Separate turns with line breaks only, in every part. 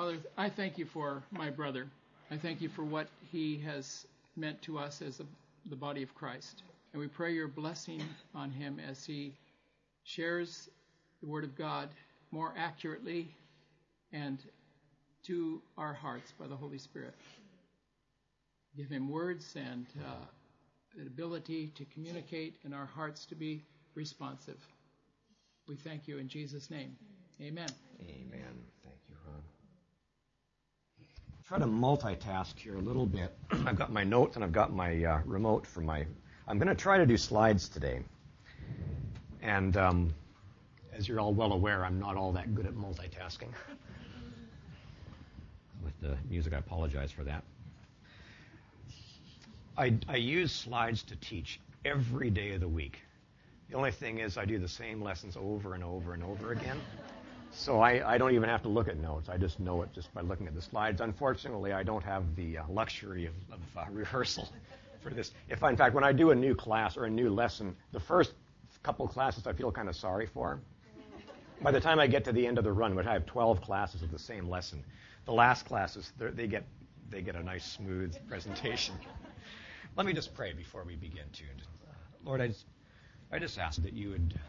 Father, I thank you for my brother. I thank you for what he has meant to us as a, the body of Christ. And we pray your blessing on him as he shares the Word of God more accurately and to our hearts by the Holy Spirit. Give him words and uh, the ability to communicate and our hearts to be responsive. We thank you in Jesus' name. Amen.
Amen. Thank you, Ron. Try to multitask here a little bit. I've got my notes and I've got my uh, remote for my. I'm going to try to do slides today. And um, as you're all well aware, I'm not all that good at multitasking. With the music, I apologize for that. I, I use slides to teach every day of the week. The only thing is, I do the same lessons over and over and over again. So I, I don't even have to look at notes. I just know it just by looking at the slides. Unfortunately, I don't have the uh, luxury of, of uh, rehearsal for this. If, in fact, when I do a new class or a new lesson, the first couple classes I feel kind of sorry for. By the time I get to the end of the run, which I have 12 classes of the same lesson, the last classes they get they get a nice smooth presentation. Let me just pray before we begin to. Lord, I just, I just ask that you would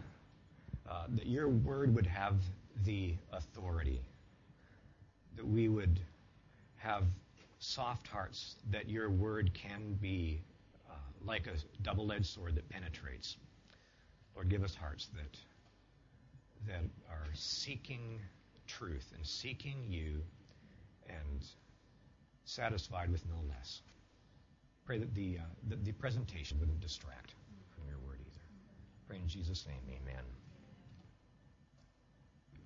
uh, that your word would have the authority, that we would have soft hearts, that your word can be uh, like a double-edged sword that penetrates. Lord, give us hearts that that are seeking truth and seeking you and satisfied with no less. Pray that the, uh, the, the presentation wouldn't distract from your word either. Pray in Jesus' name, amen.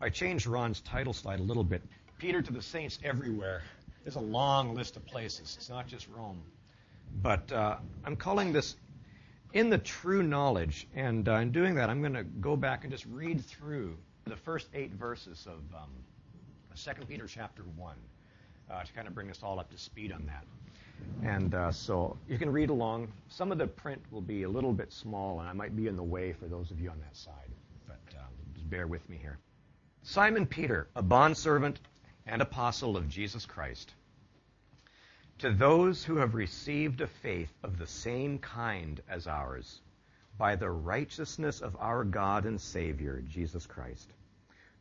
I changed Ron's title slide a little bit. Peter to the saints everywhere. There's a long list of places. It's not just Rome. But uh, I'm calling this in the true knowledge. And uh, in doing that, I'm going to go back and just read through the first eight verses of um, 2 Peter chapter 1 uh, to kind of bring us all up to speed on that. And uh, so you can read along. Some of the print will be a little bit small, and I might be in the way for those of you on that side. But um, just bear with me here. Simon Peter, a bondservant and apostle of Jesus Christ to those who have received a faith of the same kind as ours, by the righteousness of our God and Savior, Jesus Christ,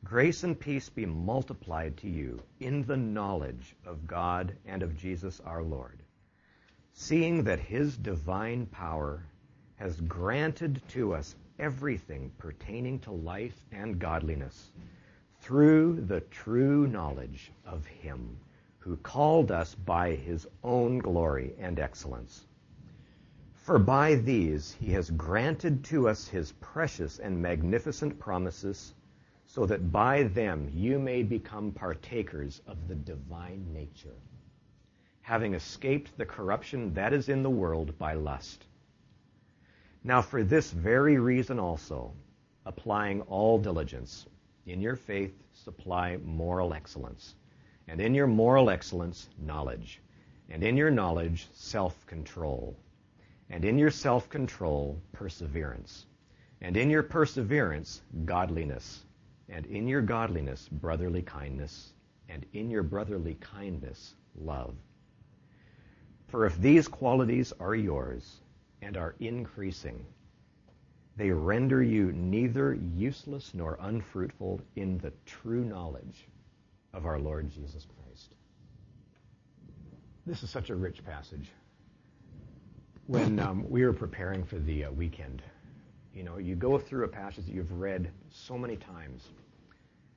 grace and peace be multiplied to you in the knowledge of God and of Jesus our Lord, seeing that his divine power has granted to us everything pertaining to life and godliness through the true knowledge of him who called us by his own glory and excellence. For by these he has granted to us his precious and magnificent promises, so that by them you may become partakers of the divine nature, having escaped the corruption that is in the world by lust. Now for this very reason also, applying all diligence, in your faith supply moral excellence and in your moral excellence, knowledge. And in your knowledge, self control. And in your self control, perseverance. And in your perseverance, godliness. And in your godliness, brotherly kindness. And in your brotherly kindness, love. For if these qualities are yours and are increasing, they render you neither useless nor unfruitful in the true knowledge of our Lord Jesus Christ. This is such a rich passage. When um, we were preparing for the uh, weekend, you know, you go through a passage that you've read so many times,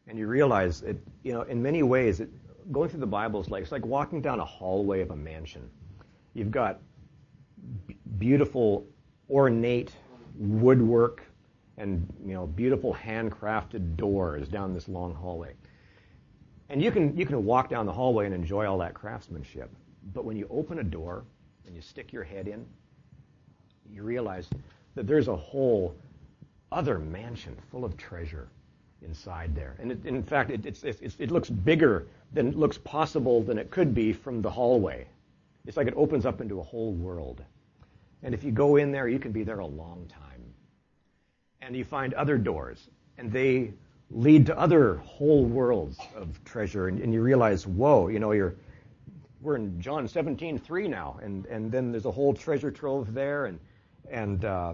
and you realize that, you know, in many ways, it, going through the Bible is like it's like walking down a hallway of a mansion. You've got b- beautiful, ornate woodwork and you know beautiful handcrafted doors down this long hallway. And you can, you can walk down the hallway and enjoy all that craftsmanship. But when you open a door and you stick your head in, you realize that there's a whole other mansion full of treasure inside there. And it, in fact, it, it's, it's, it looks bigger than looks possible than it could be from the hallway. It's like it opens up into a whole world. And if you go in there, you can be there a long time. And you find other doors, and they lead to other whole worlds of treasure, and, and you realize, whoa, you know, you're we're in John 17:3 now, and and then there's a whole treasure trove there, and and uh,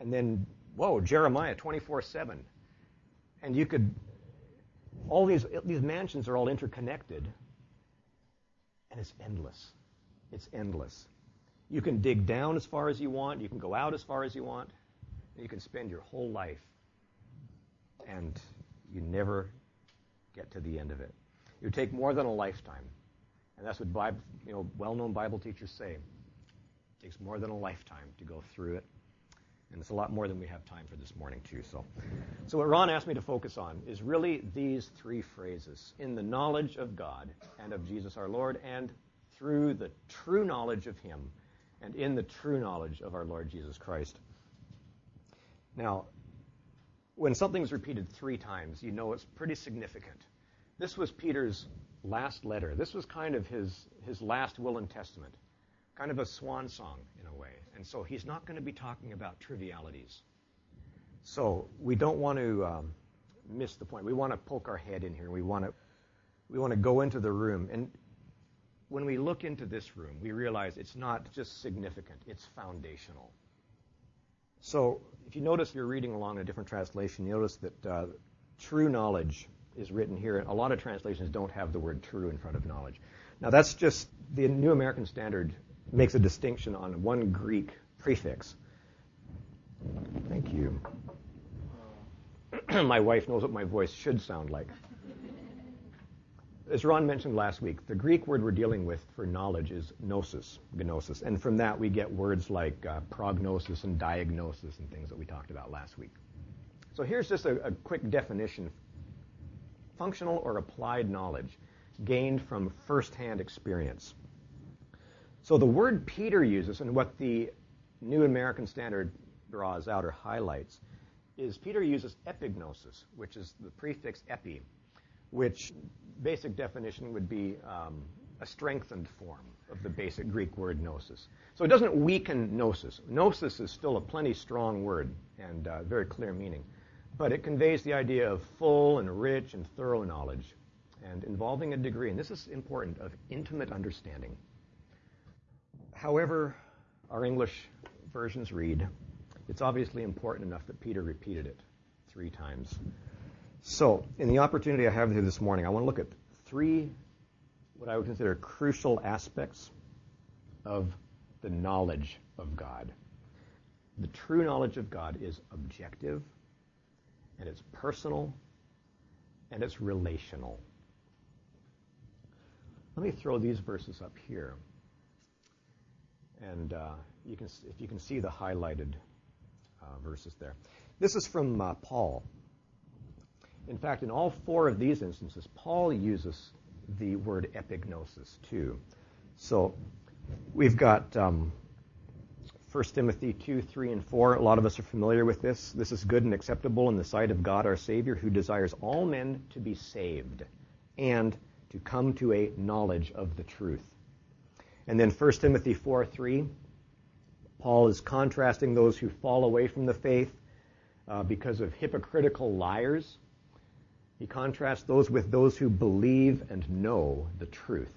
and then whoa, Jeremiah 24:7, and you could all these these mansions are all interconnected, and it's endless. It's endless. You can dig down as far as you want. You can go out as far as you want. You can spend your whole life, and you never get to the end of it. It would take more than a lifetime. And that's what Bible, you know, well-known Bible teachers say. It takes more than a lifetime to go through it. And it's a lot more than we have time for this morning, too. So, so what Ron asked me to focus on is really these three phrases in the knowledge of God and of Jesus our Lord, and through the true knowledge of Him, and in the true knowledge of our Lord Jesus Christ. Now, when something's repeated three times, you know it's pretty significant. This was Peter's last letter. This was kind of his, his last will and testament, kind of a swan song in a way. And so he's not going to be talking about trivialities. So we don't want to um, miss the point. We want to poke our head in here. We want to we want to go into the room. And when we look into this room, we realize it's not just significant, it's foundational. So if you notice you're reading along a different translation, you notice that uh, true knowledge is written here. A lot of translations don't have the word true in front of knowledge. Now that's just the New American Standard makes a distinction on one Greek prefix. Thank you. my wife knows what my voice should sound like. As Ron mentioned last week, the Greek word we're dealing with for knowledge is gnosis, gnosis. And from that we get words like uh, prognosis and diagnosis and things that we talked about last week. So here's just a, a quick definition functional or applied knowledge gained from firsthand experience. So the word Peter uses and what the New American Standard draws out or highlights is Peter uses epignosis, which is the prefix epi, which basic definition would be um, a strengthened form of the basic Greek word gnosis. So it doesn't weaken gnosis. Gnosis is still a plenty strong word and uh, very clear meaning but it conveys the idea of full and rich and thorough knowledge and involving a degree, and this is important, of intimate understanding. However, our English versions read, it's obviously important enough that Peter repeated it three times. So, in the opportunity I have here this morning, I want to look at three, what I would consider crucial aspects of the knowledge of God. The true knowledge of God is objective and it's personal, and it's relational. Let me throw these verses up here. And uh, you can, if you can see the highlighted uh, verses there. This is from uh, Paul. In fact, in all four of these instances, Paul uses the word epignosis too. So we've got um, 1 Timothy 2, 3, and 4. A lot of us are familiar with this. This is good and acceptable in the sight of God our Savior, who desires all men to be saved and to come to a knowledge of the truth. And then 1 Timothy 4, 3. Paul is contrasting those who fall away from the faith uh, because of hypocritical liars. He contrasts those with those who believe and know the truth.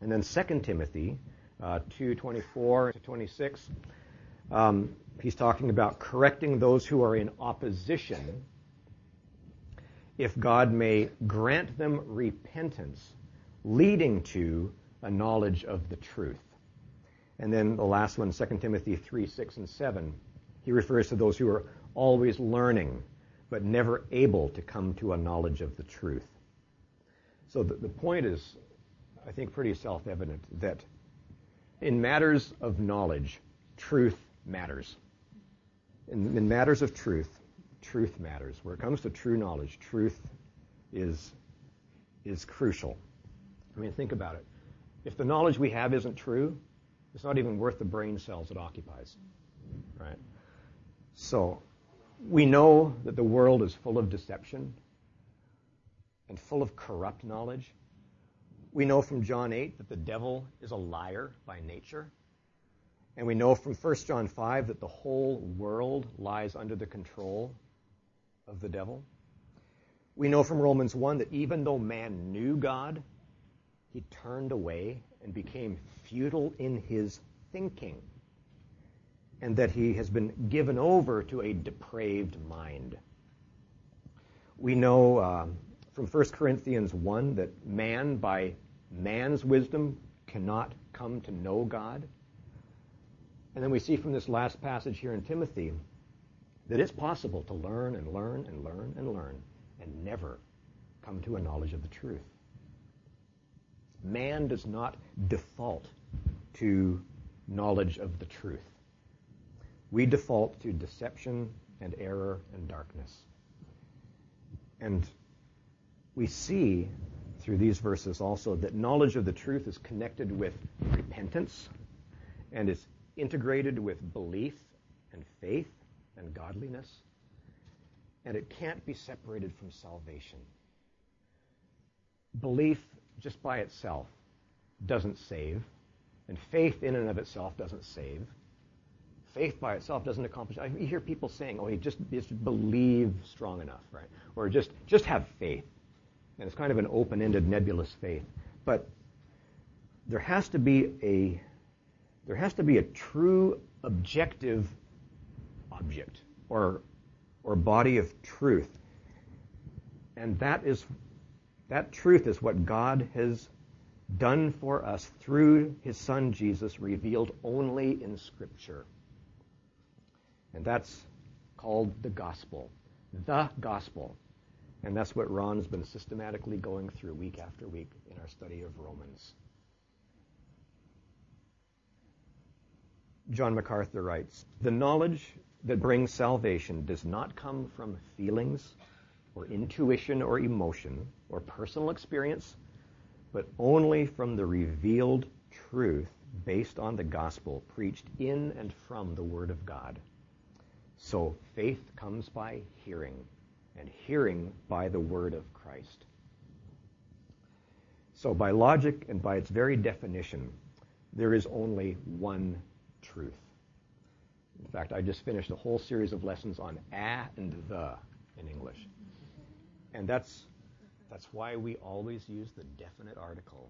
And then 2 Timothy uh, 2:24 to 26. Um, he's talking about correcting those who are in opposition, if God may grant them repentance, leading to a knowledge of the truth. And then the last one, 2 Timothy 3, 6, and 7, he refers to those who are always learning, but never able to come to a knowledge of the truth. So the, the point is, I think, pretty self evident that in matters of knowledge, truth matters. In, in, matters of truth, truth matters. Where it comes to true knowledge, truth is, is crucial. I mean, think about it. If the knowledge we have isn't true, it's not even worth the brain cells it occupies. Right? So, we know that the world is full of deception and full of corrupt knowledge. We know from John 8 that the devil is a liar by nature. And we know from 1 John 5 that the whole world lies under the control of the devil. We know from Romans 1 that even though man knew God, he turned away and became futile in his thinking, and that he has been given over to a depraved mind. We know uh, from 1 Corinthians 1 that man, by man's wisdom, cannot come to know God. And then we see from this last passage here in Timothy that it's possible to learn and learn and learn and learn and never come to a knowledge of the truth. Man does not default to knowledge of the truth. We default to deception and error and darkness. And we see through these verses also that knowledge of the truth is connected with repentance and is integrated with belief and faith and godliness. And it can't be separated from salvation. Belief just by itself doesn't save, and faith in and of itself doesn't save. Faith by itself doesn't accomplish. I hear people saying, "Oh, you just just believe strong enough, right?" Or just just have faith, and it's kind of an open-ended, nebulous faith. But there has to be a there has to be a true objective object or or body of truth. And that is that truth is what God has done for us through his son Jesus revealed only in scripture. And that's called the gospel. The gospel. And that's what Ron's been systematically going through week after week in our study of Romans. John MacArthur writes The knowledge that brings salvation does not come from feelings or intuition or emotion or personal experience, but only from the revealed truth based on the gospel preached in and from the Word of God. So faith comes by hearing, and hearing by the Word of Christ. So, by logic and by its very definition, there is only one truth. In fact, I just finished a whole series of lessons on a and the in English. And that's, that's why we always use the definite article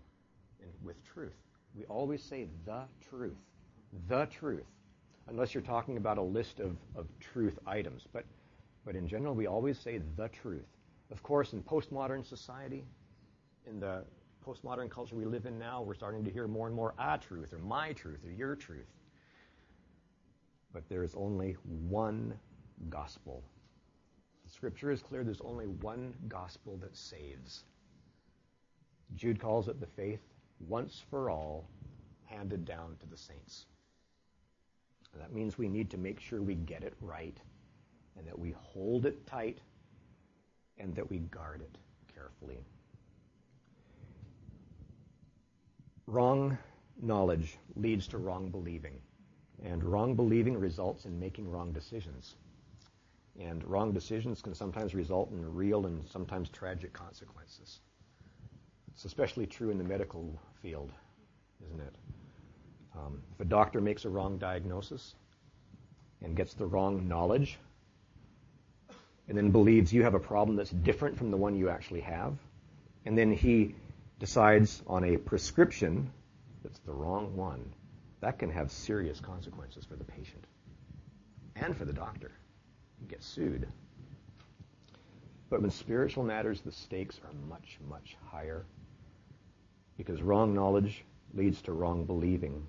in, with truth. We always say the truth. The truth. Unless you're talking about a list of, of truth items. But, but in general, we always say the truth. Of course, in postmodern society, in the postmodern culture we live in now, we're starting to hear more and more a truth or my truth or your truth. But there is only one gospel. The scripture is clear there's only one gospel that saves. Jude calls it the faith once for all handed down to the saints. That means we need to make sure we get it right and that we hold it tight and that we guard it carefully. Wrong knowledge leads to wrong believing. And wrong believing results in making wrong decisions. And wrong decisions can sometimes result in real and sometimes tragic consequences. It's especially true in the medical field, isn't it? Um, if a doctor makes a wrong diagnosis and gets the wrong knowledge, and then believes you have a problem that's different from the one you actually have, and then he decides on a prescription that's the wrong one, that can have serious consequences for the patient and for the doctor. You get sued. But in spiritual matters, the stakes are much, much higher because wrong knowledge leads to wrong believing.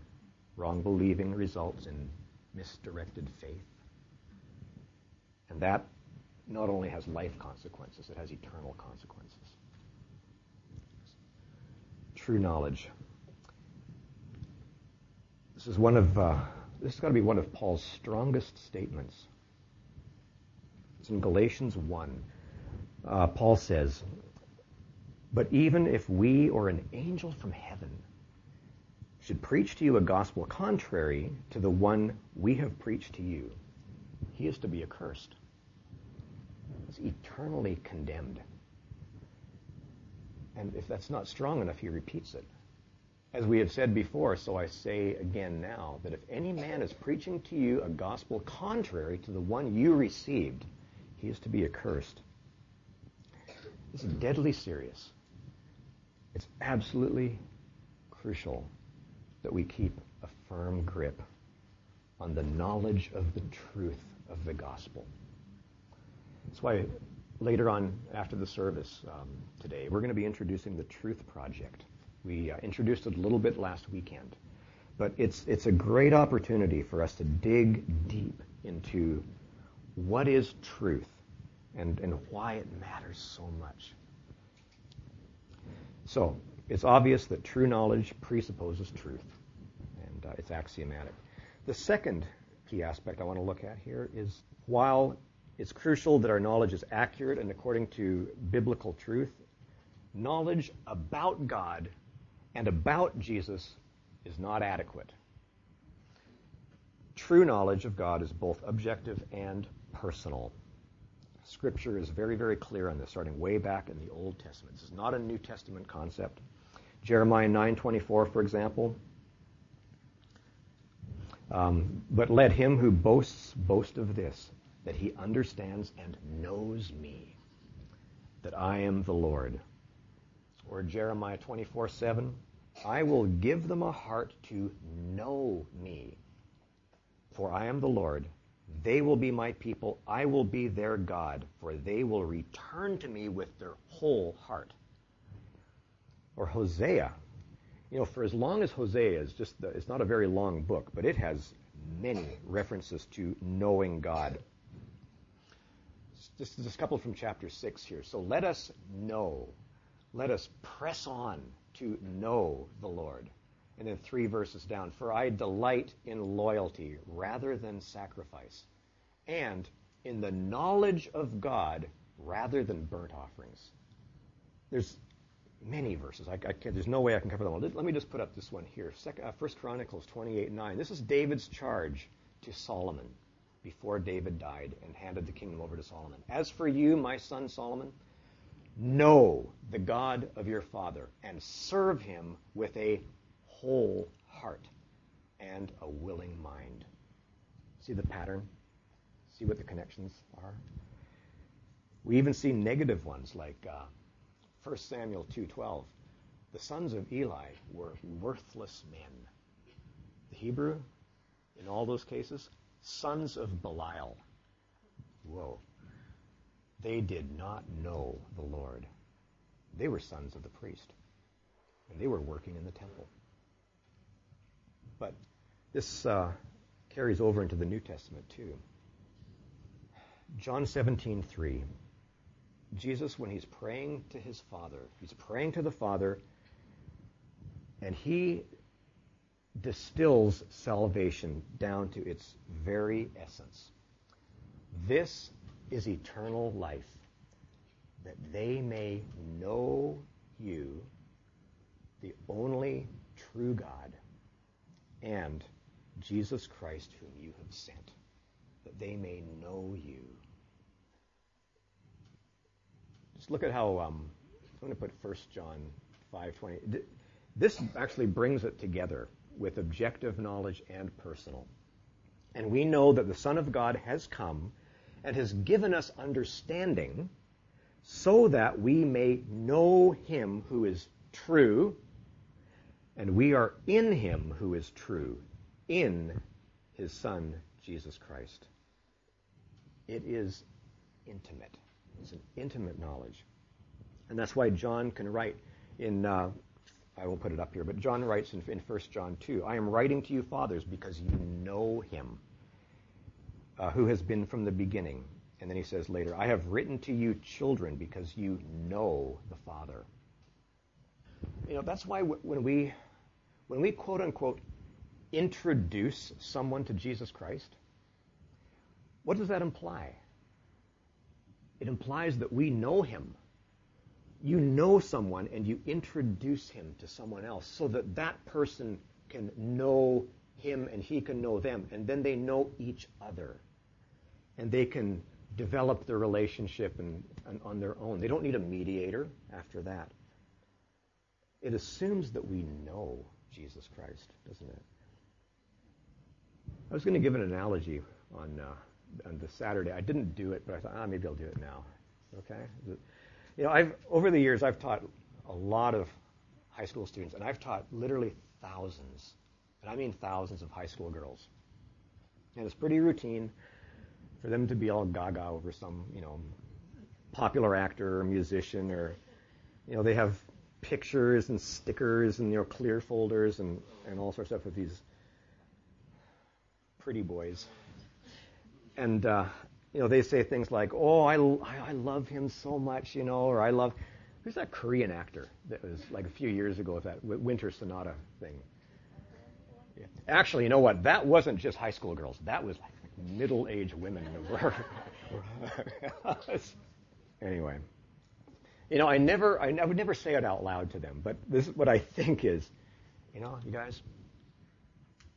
Wrong believing results in misdirected faith. And that not only has life consequences, it has eternal consequences. True knowledge. This is one of uh, this has got to be one of Paul's strongest statements. It's in Galatians 1. Uh, Paul says, But even if we or an angel from heaven should preach to you a gospel contrary to the one we have preached to you, he is to be accursed. He's eternally condemned. And if that's not strong enough, he repeats it. As we have said before, so I say again now, that if any man is preaching to you a gospel contrary to the one you received, he is to be accursed. This is deadly serious. It's absolutely crucial that we keep a firm grip on the knowledge of the truth of the gospel. That's why later on after the service um, today, we're going to be introducing the Truth Project. We uh, introduced it a little bit last weekend, but it's it's a great opportunity for us to dig deep into what is truth and, and why it matters so much. So, it's obvious that true knowledge presupposes truth, uh, it's axiomatic. The second key aspect I want to look at here is while it's crucial that our knowledge is accurate and according to biblical truth, knowledge about God and about Jesus is not adequate. True knowledge of God is both objective and personal. Scripture is very, very clear on this, starting way back in the Old Testament. This is not a New Testament concept. Jeremiah 9:24, for example. Um, but let him who boasts boast of this, that he understands and knows me, that I am the Lord. Or Jeremiah 24:7, I will give them a heart to know me, for I am the Lord, they will be my people. I will be their God, for they will return to me with their whole heart. Or Hosea. You know, for as long as Hosea is just, the, it's not a very long book, but it has many references to knowing God. Just, just a couple from chapter 6 here. So let us know, let us press on to know the Lord. And then three verses down, for I delight in loyalty rather than sacrifice, and in the knowledge of God rather than burnt offerings. There's many verses. I, I there's no way I can cover them all. Let me just put up this one here. Second, uh, First Chronicles 28 9. This is David's charge to Solomon before David died and handed the kingdom over to Solomon. As for you, my son Solomon, know the God of your father and serve him with a whole heart and a willing mind. See the pattern? See what the connections are? We even see negative ones like uh, 1 Samuel 2:12. The sons of Eli were worthless men. The Hebrew, in all those cases, sons of Belial. Whoa. They did not know the Lord. They were sons of the priest, and they were working in the temple. But this uh, carries over into the New Testament too. John 17:3. Jesus, when he's praying to his Father, he's praying to the Father, and he distills salvation down to its very essence. This is eternal life, that they may know you, the only true God, and Jesus Christ, whom you have sent, that they may know you. Just look at how um, I'm going to put 1 John 5:20. This actually brings it together with objective knowledge and personal. And we know that the Son of God has come and has given us understanding so that we may know him who is true and we are in him who is true, in his Son, Jesus Christ. It is intimate. It's an intimate knowledge. And that's why John can write in, uh, I won't put it up here, but John writes in, in 1 John 2 I am writing to you, fathers, because you know him, uh, who has been from the beginning. And then he says later, I have written to you, children, because you know the Father. You know, that's why w- when we when we quote unquote introduce someone to Jesus Christ, what does that imply? It implies that we know him. You know someone and you introduce him to someone else so that that person can know him and he can know them. And then they know each other. And they can develop their relationship and, and on their own. They don't need a mediator after that. It assumes that we know Jesus Christ, doesn't it? I was going to give an analogy on uh, on the Saturday. I didn't do it, but I thought, ah, maybe I'll do it now. Okay? You know, I've over the years I've taught a lot of high school students, and I've taught literally thousands, and I mean thousands of high school girls. And it's pretty routine for them to be all gaga over some, you know, popular actor or musician or, you know, they have pictures and stickers and, you know, clear folders and, and all sorts of stuff with these pretty boys. And, uh, you know, they say things like, oh, I, I love him so much, you know, or I love, who's that Korean actor that was like a few years ago with that Winter Sonata thing? Yeah. Actually, you know what? That wasn't just high school girls. That was middle-aged women were. anyway, you know, I never, I, I would never say it out loud to them, but this is what I think is, you know, you guys,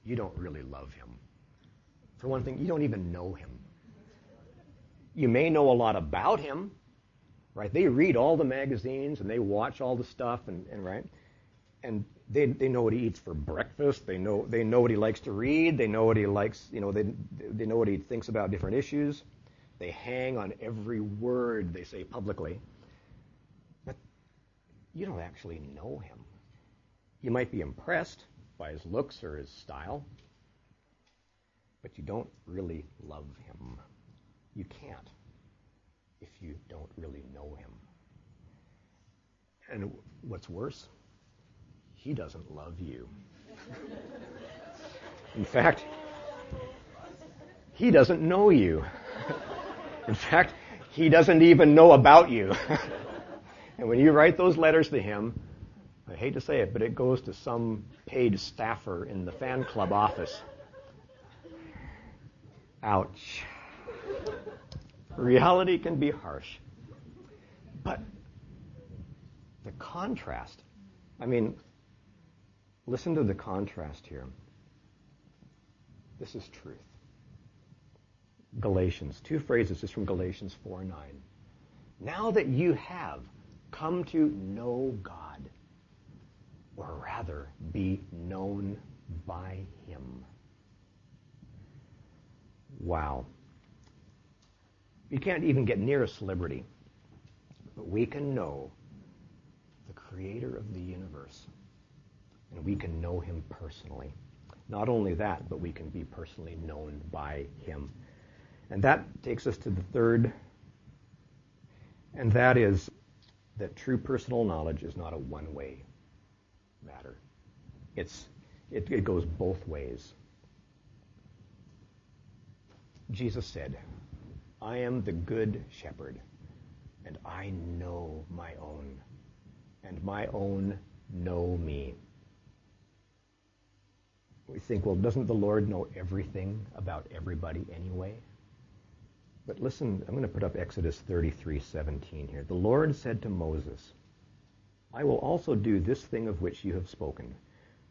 you don't really love him. For one thing, you don't even know him. You may know a lot about him, right? They read all the magazines and they watch all the stuff, and, and right, and they they know what he eats for breakfast. They know they know what he likes to read. They know what he likes. You know they they know what he thinks about different issues. They hang on every word they say publicly. But you don't actually know him. You might be impressed by his looks or his style, but you don't really love him. You can't if you don't really know him. And what's worse, he doesn't love you. In fact, he doesn't know you. In fact, he doesn't even know about you. and when you write those letters to him, I hate to say it, but it goes to some paid staffer in the fan club office. Ouch. Reality can be harsh. But the contrast, I mean, Listen to the contrast here. This is truth. Galatians, two phrases just from Galatians 4 9. Now that you have come to know God, or rather be known by Him. Wow. You can't even get near a celebrity, but we can know the Creator of the universe and we can know him personally. Not only that, but we can be personally known by him. And that takes us to the third, and that is that true personal knowledge is not a one way matter. It's, it, it goes both ways. Jesus said, I am the good shepherd, and I know my own, and my own know me we think, well, doesn't the Lord know everything about everybody anyway? But listen, I'm going to put up Exodus 33:17 here. The Lord said to Moses, I will also do this thing of which you have spoken,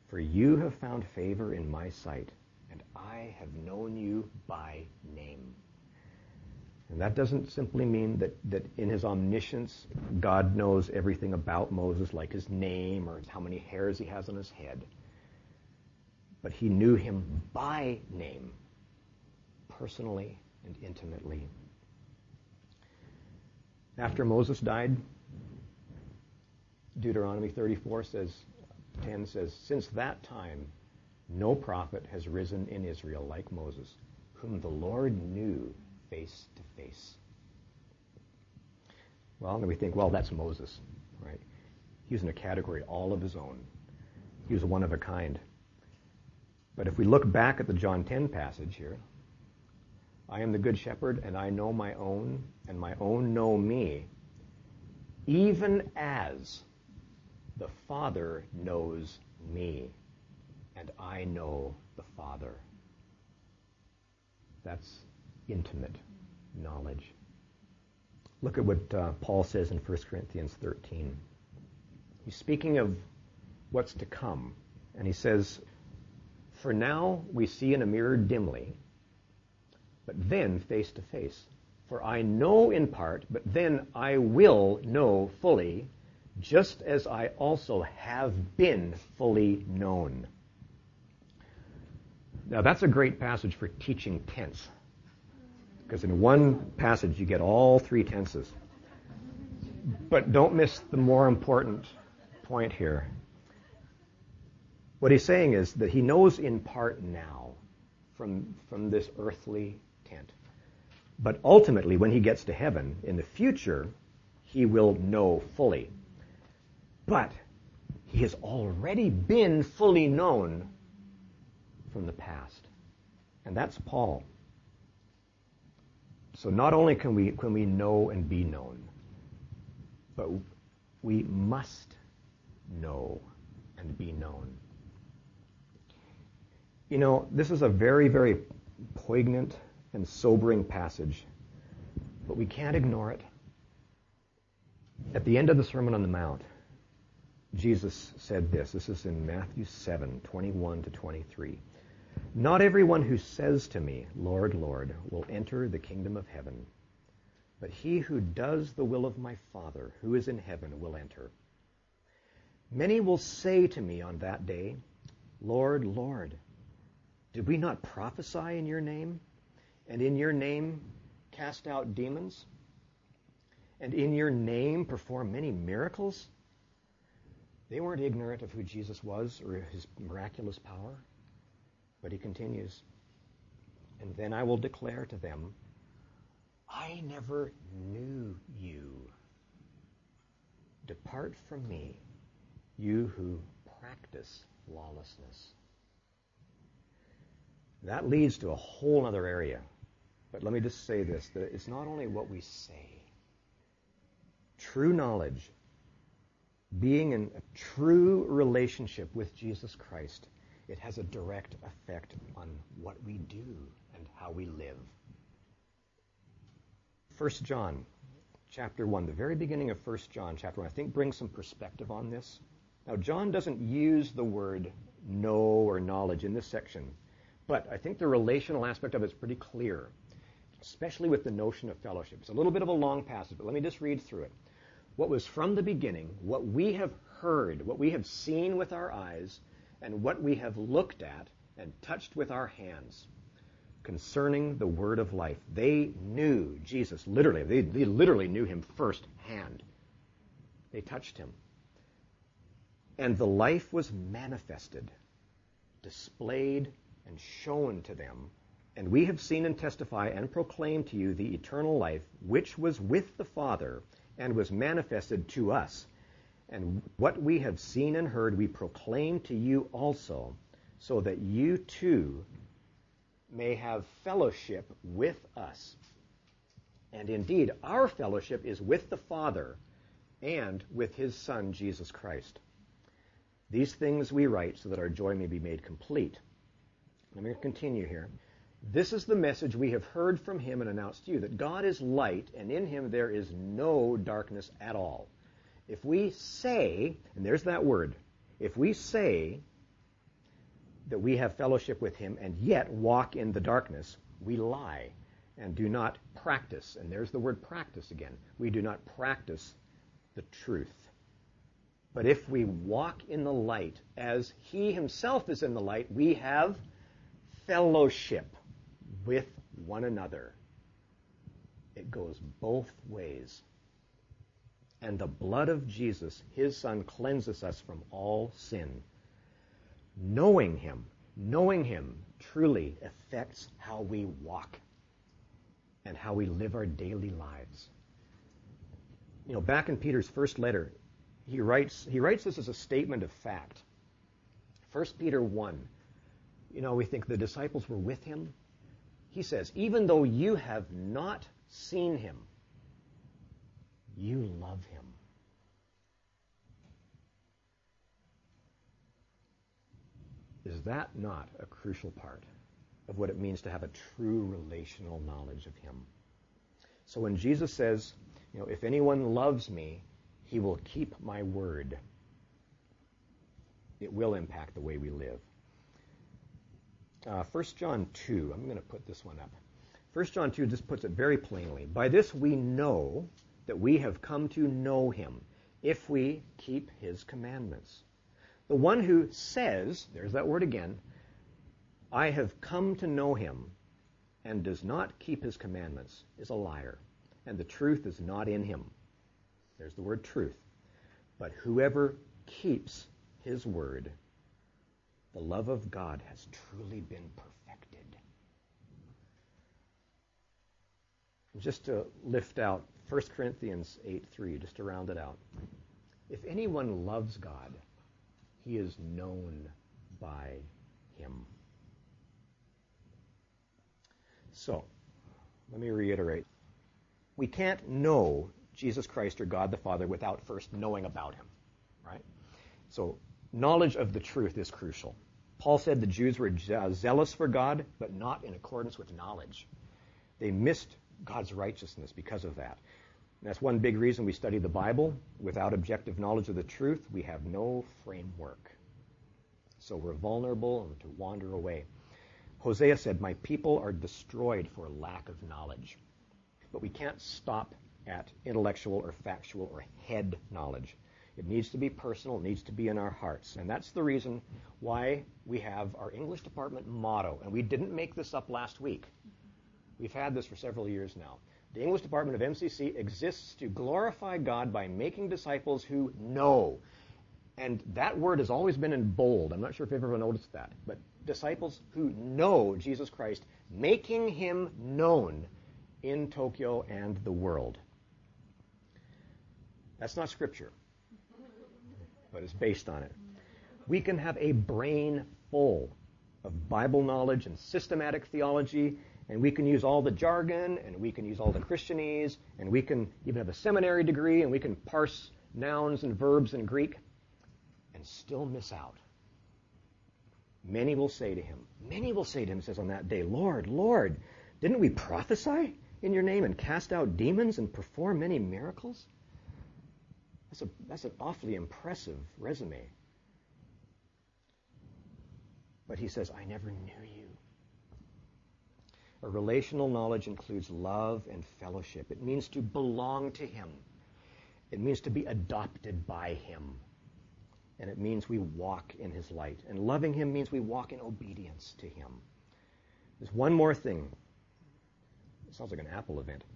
for you have found favor in my sight, and I have known you by name. And that doesn't simply mean that, that in his omniscience, God knows everything about Moses, like his name or how many hairs he has on his head but he knew him by name, personally and intimately. After Moses died, Deuteronomy 34 says, 10 says, Since that time, no prophet has risen in Israel like Moses, whom the Lord knew face to face. Well, then we think, well, that's Moses, right? He was in a category all of his own. He was one of a kind. But if we look back at the John 10 passage here, I am the good shepherd, and I know my own, and my own know me, even as the Father knows me, and I know the Father. That's intimate knowledge. Look at what uh, Paul says in 1 Corinthians 13. He's speaking of what's to come, and he says, for now we see in a mirror dimly, but then face to face. For I know in part, but then I will know fully, just as I also have been fully known. Now that's a great passage for teaching tense. Because in one passage you get all three tenses. But don't miss the more important point here. What he's saying is that he knows in part now from, from this earthly tent. But ultimately, when he gets to heaven, in the future, he will know fully. But he has already been fully known from the past. And that's Paul. So not only can we, can we know and be known, but we must know and be known. You know, this is a very, very poignant and sobering passage, but we can't ignore it. At the end of the Sermon on the Mount, Jesus said this. This is in Matthew 7, 21 to 23. Not everyone who says to me, Lord, Lord, will enter the kingdom of heaven, but he who does the will of my Father who is in heaven will enter. Many will say to me on that day, Lord, Lord, did we not prophesy in your name, and in your name cast out demons, and in your name perform many miracles? They weren't ignorant of who Jesus was or his miraculous power. But he continues, and then I will declare to them, I never knew you. Depart from me, you who practice lawlessness. That leads to a whole other area. But let me just say this that it's not only what we say. True knowledge, being in a true relationship with Jesus Christ, it has a direct effect on what we do and how we live. 1 John chapter 1, the very beginning of 1 John chapter 1, I think brings some perspective on this. Now, John doesn't use the word know or knowledge in this section, but I think the relational aspect of it is pretty clear, especially with the notion of fellowship. It's a little bit of a long passage, but let me just read through it. What was from the beginning, what we have heard, what we have seen with our eyes, and what we have looked at and touched with our hands concerning the word of life. They knew Jesus, literally. They, they literally knew him firsthand. They touched him. And the life was manifested, displayed, and shown to them. And we have seen and testify and proclaim to you the eternal life which was with the Father and was manifested to us. And what we have seen and heard, we proclaim to you also, so that you too may have fellowship with us. And indeed, our fellowship is with the Father and with his Son, Jesus Christ. These things we write so that our joy may be made complete. Let me continue here. This is the message we have heard from him and announced to you that God is light, and in him there is no darkness at all. If we say, and there's that word, if we say that we have fellowship with him and yet walk in the darkness, we lie and do not practice. And there's the word practice again. We do not practice the truth. But if we walk in the light as he himself is in the light, we have fellowship with one another. It goes both ways. And the blood of Jesus, his Son, cleanses us from all sin. Knowing him, knowing him truly affects how we walk and how we live our daily lives. You know, back in Peter's first letter, he writes, he writes this as a statement of fact. 1 Peter 1, you know, we think the disciples were with him. He says, even though you have not seen him, you love him. Is that not a crucial part of what it means to have a true relational knowledge of him? So when Jesus says, you know, if anyone loves me, he will keep my word. It will impact the way we live. Uh, 1 John 2, I'm going to put this one up. 1 John 2 just puts it very plainly. By this we know that we have come to know him if we keep his commandments. The one who says, there's that word again, I have come to know him and does not keep his commandments is a liar, and the truth is not in him. There's the word truth. But whoever keeps his word, the love of God has truly been perfected. Just to lift out 1 Corinthians 8:3, just to round it out. If anyone loves God, he is known by him. So, let me reiterate. We can't know Jesus Christ or God the Father without first knowing about him, right? So, knowledge of the truth is crucial. Paul said the Jews were zealous for God, but not in accordance with knowledge. They missed God's righteousness because of that. That's one big reason we study the Bible. Without objective knowledge of the truth, we have no framework. So we're vulnerable to wander away. Hosea said, My people are destroyed for lack of knowledge. But we can't stop at intellectual or factual or head knowledge. It needs to be personal, it needs to be in our hearts. And that's the reason why we have our English department motto. And we didn't make this up last week. We've had this for several years now. The English department of MCC exists to glorify God by making disciples who know. And that word has always been in bold. I'm not sure if you've ever noticed that. But disciples who know Jesus Christ, making him known in Tokyo and the world. That's not scripture, but it's based on it. We can have a brain full of Bible knowledge and systematic theology and we can use all the jargon, and we can use all the Christianese, and we can even have a seminary degree, and we can parse nouns and verbs in Greek, and still miss out. Many will say to him, many will say to him, says on that day, Lord, Lord, didn't we prophesy in your name and cast out demons and perform many miracles? That's, a, that's an awfully impressive resume. But he says, I never knew you. A relational knowledge includes love and fellowship. It means to belong to Him. It means to be adopted by Him. And it means we walk in His light. And loving Him means we walk in obedience to Him. There's one more thing. It sounds like an Apple event.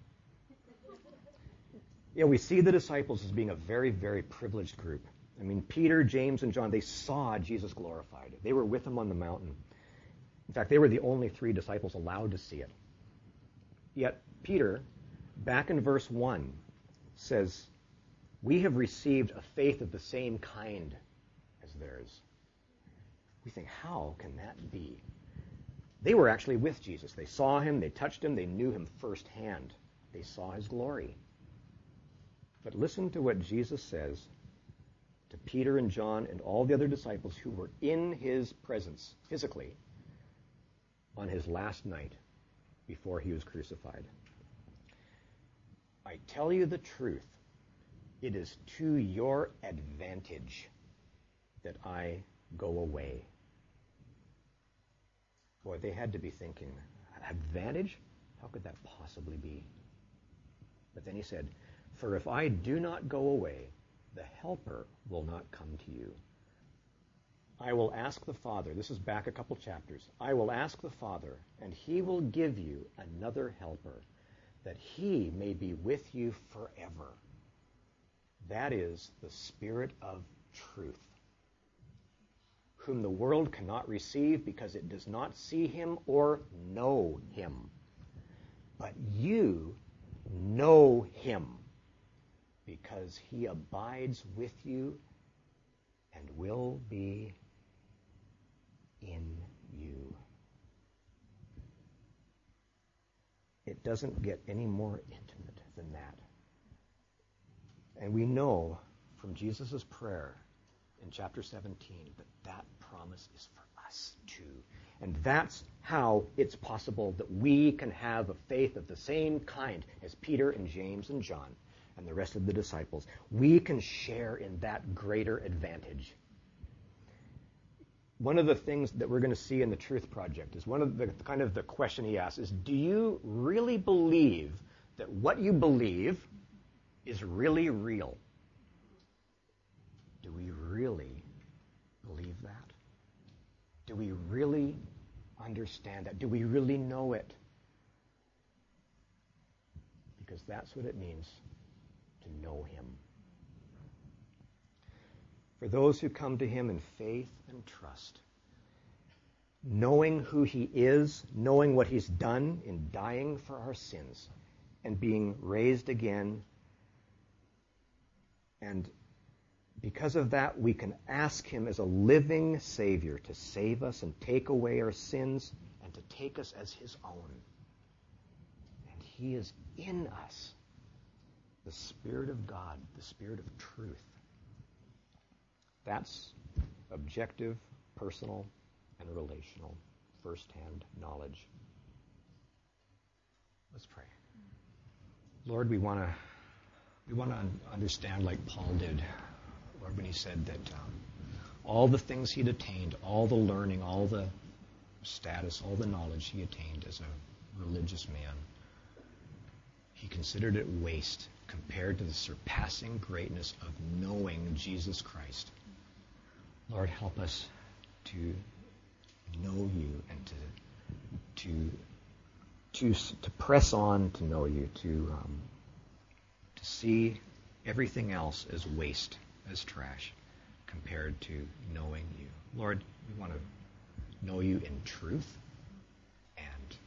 Yeah, we see the disciples as being a very, very privileged group. I mean, Peter, James, and John, they saw Jesus glorified. They were with him on the mountain. In fact, they were the only three disciples allowed to see it. Yet, Peter, back in verse 1, says, We have received a faith of the same kind as theirs. We think, how can that be? They were actually with Jesus. They saw him, they touched him, they knew him firsthand. They saw his glory. But listen to what Jesus says to Peter and John and all the other disciples who were in his presence physically on his last night before he was crucified. I tell you the truth, it is to your advantage that I go away. Boy, they had to be thinking, advantage? How could that possibly be? But then he said, For if I do not go away, the Helper will not come to you. I will ask the Father, this is back a couple chapters, I will ask the Father, and he will give you another helper, that he may be with you forever. That is the Spirit of truth, whom the world cannot receive because it does not see him or know him. But you know him because he abides with you and will be in you. It doesn't get any more intimate than that. And we know from Jesus' prayer in chapter 17 that that promise is for us too. And that's how it's possible that we can have a faith of the same kind as Peter and James and John and the rest of the disciples. We can share in that greater advantage one of the things that we're going to see in the Truth Project is one of the kind of the question he asks is, do you really believe that what you believe is really real? Do we really believe that? Do we really understand that? Do we really know it? Because that's what it means to know him. For those who come to him in faith and trust, knowing who he is, knowing what he's done in dying for our sins and being raised again. And because of that, we can ask him as a living Savior to save us and take away our sins and to take us as his own. And he is in us, the Spirit of God, the Spirit of truth. That's objective, personal, and relational, firsthand knowledge. Let's pray. Lord, we want to we want to understand like Paul did, Lord, when he said that um, all the things he'd attained, all the learning, all the status, all the knowledge he attained as a religious man, he considered it waste compared to the surpassing greatness of knowing Jesus Christ. Lord, help us to know you and to to to to press on to know you, to um, to see everything else as waste, as trash, compared to knowing you. Lord, we want to know you in truth and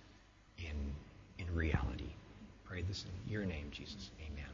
in in reality. Pray this in your name, Jesus. Amen.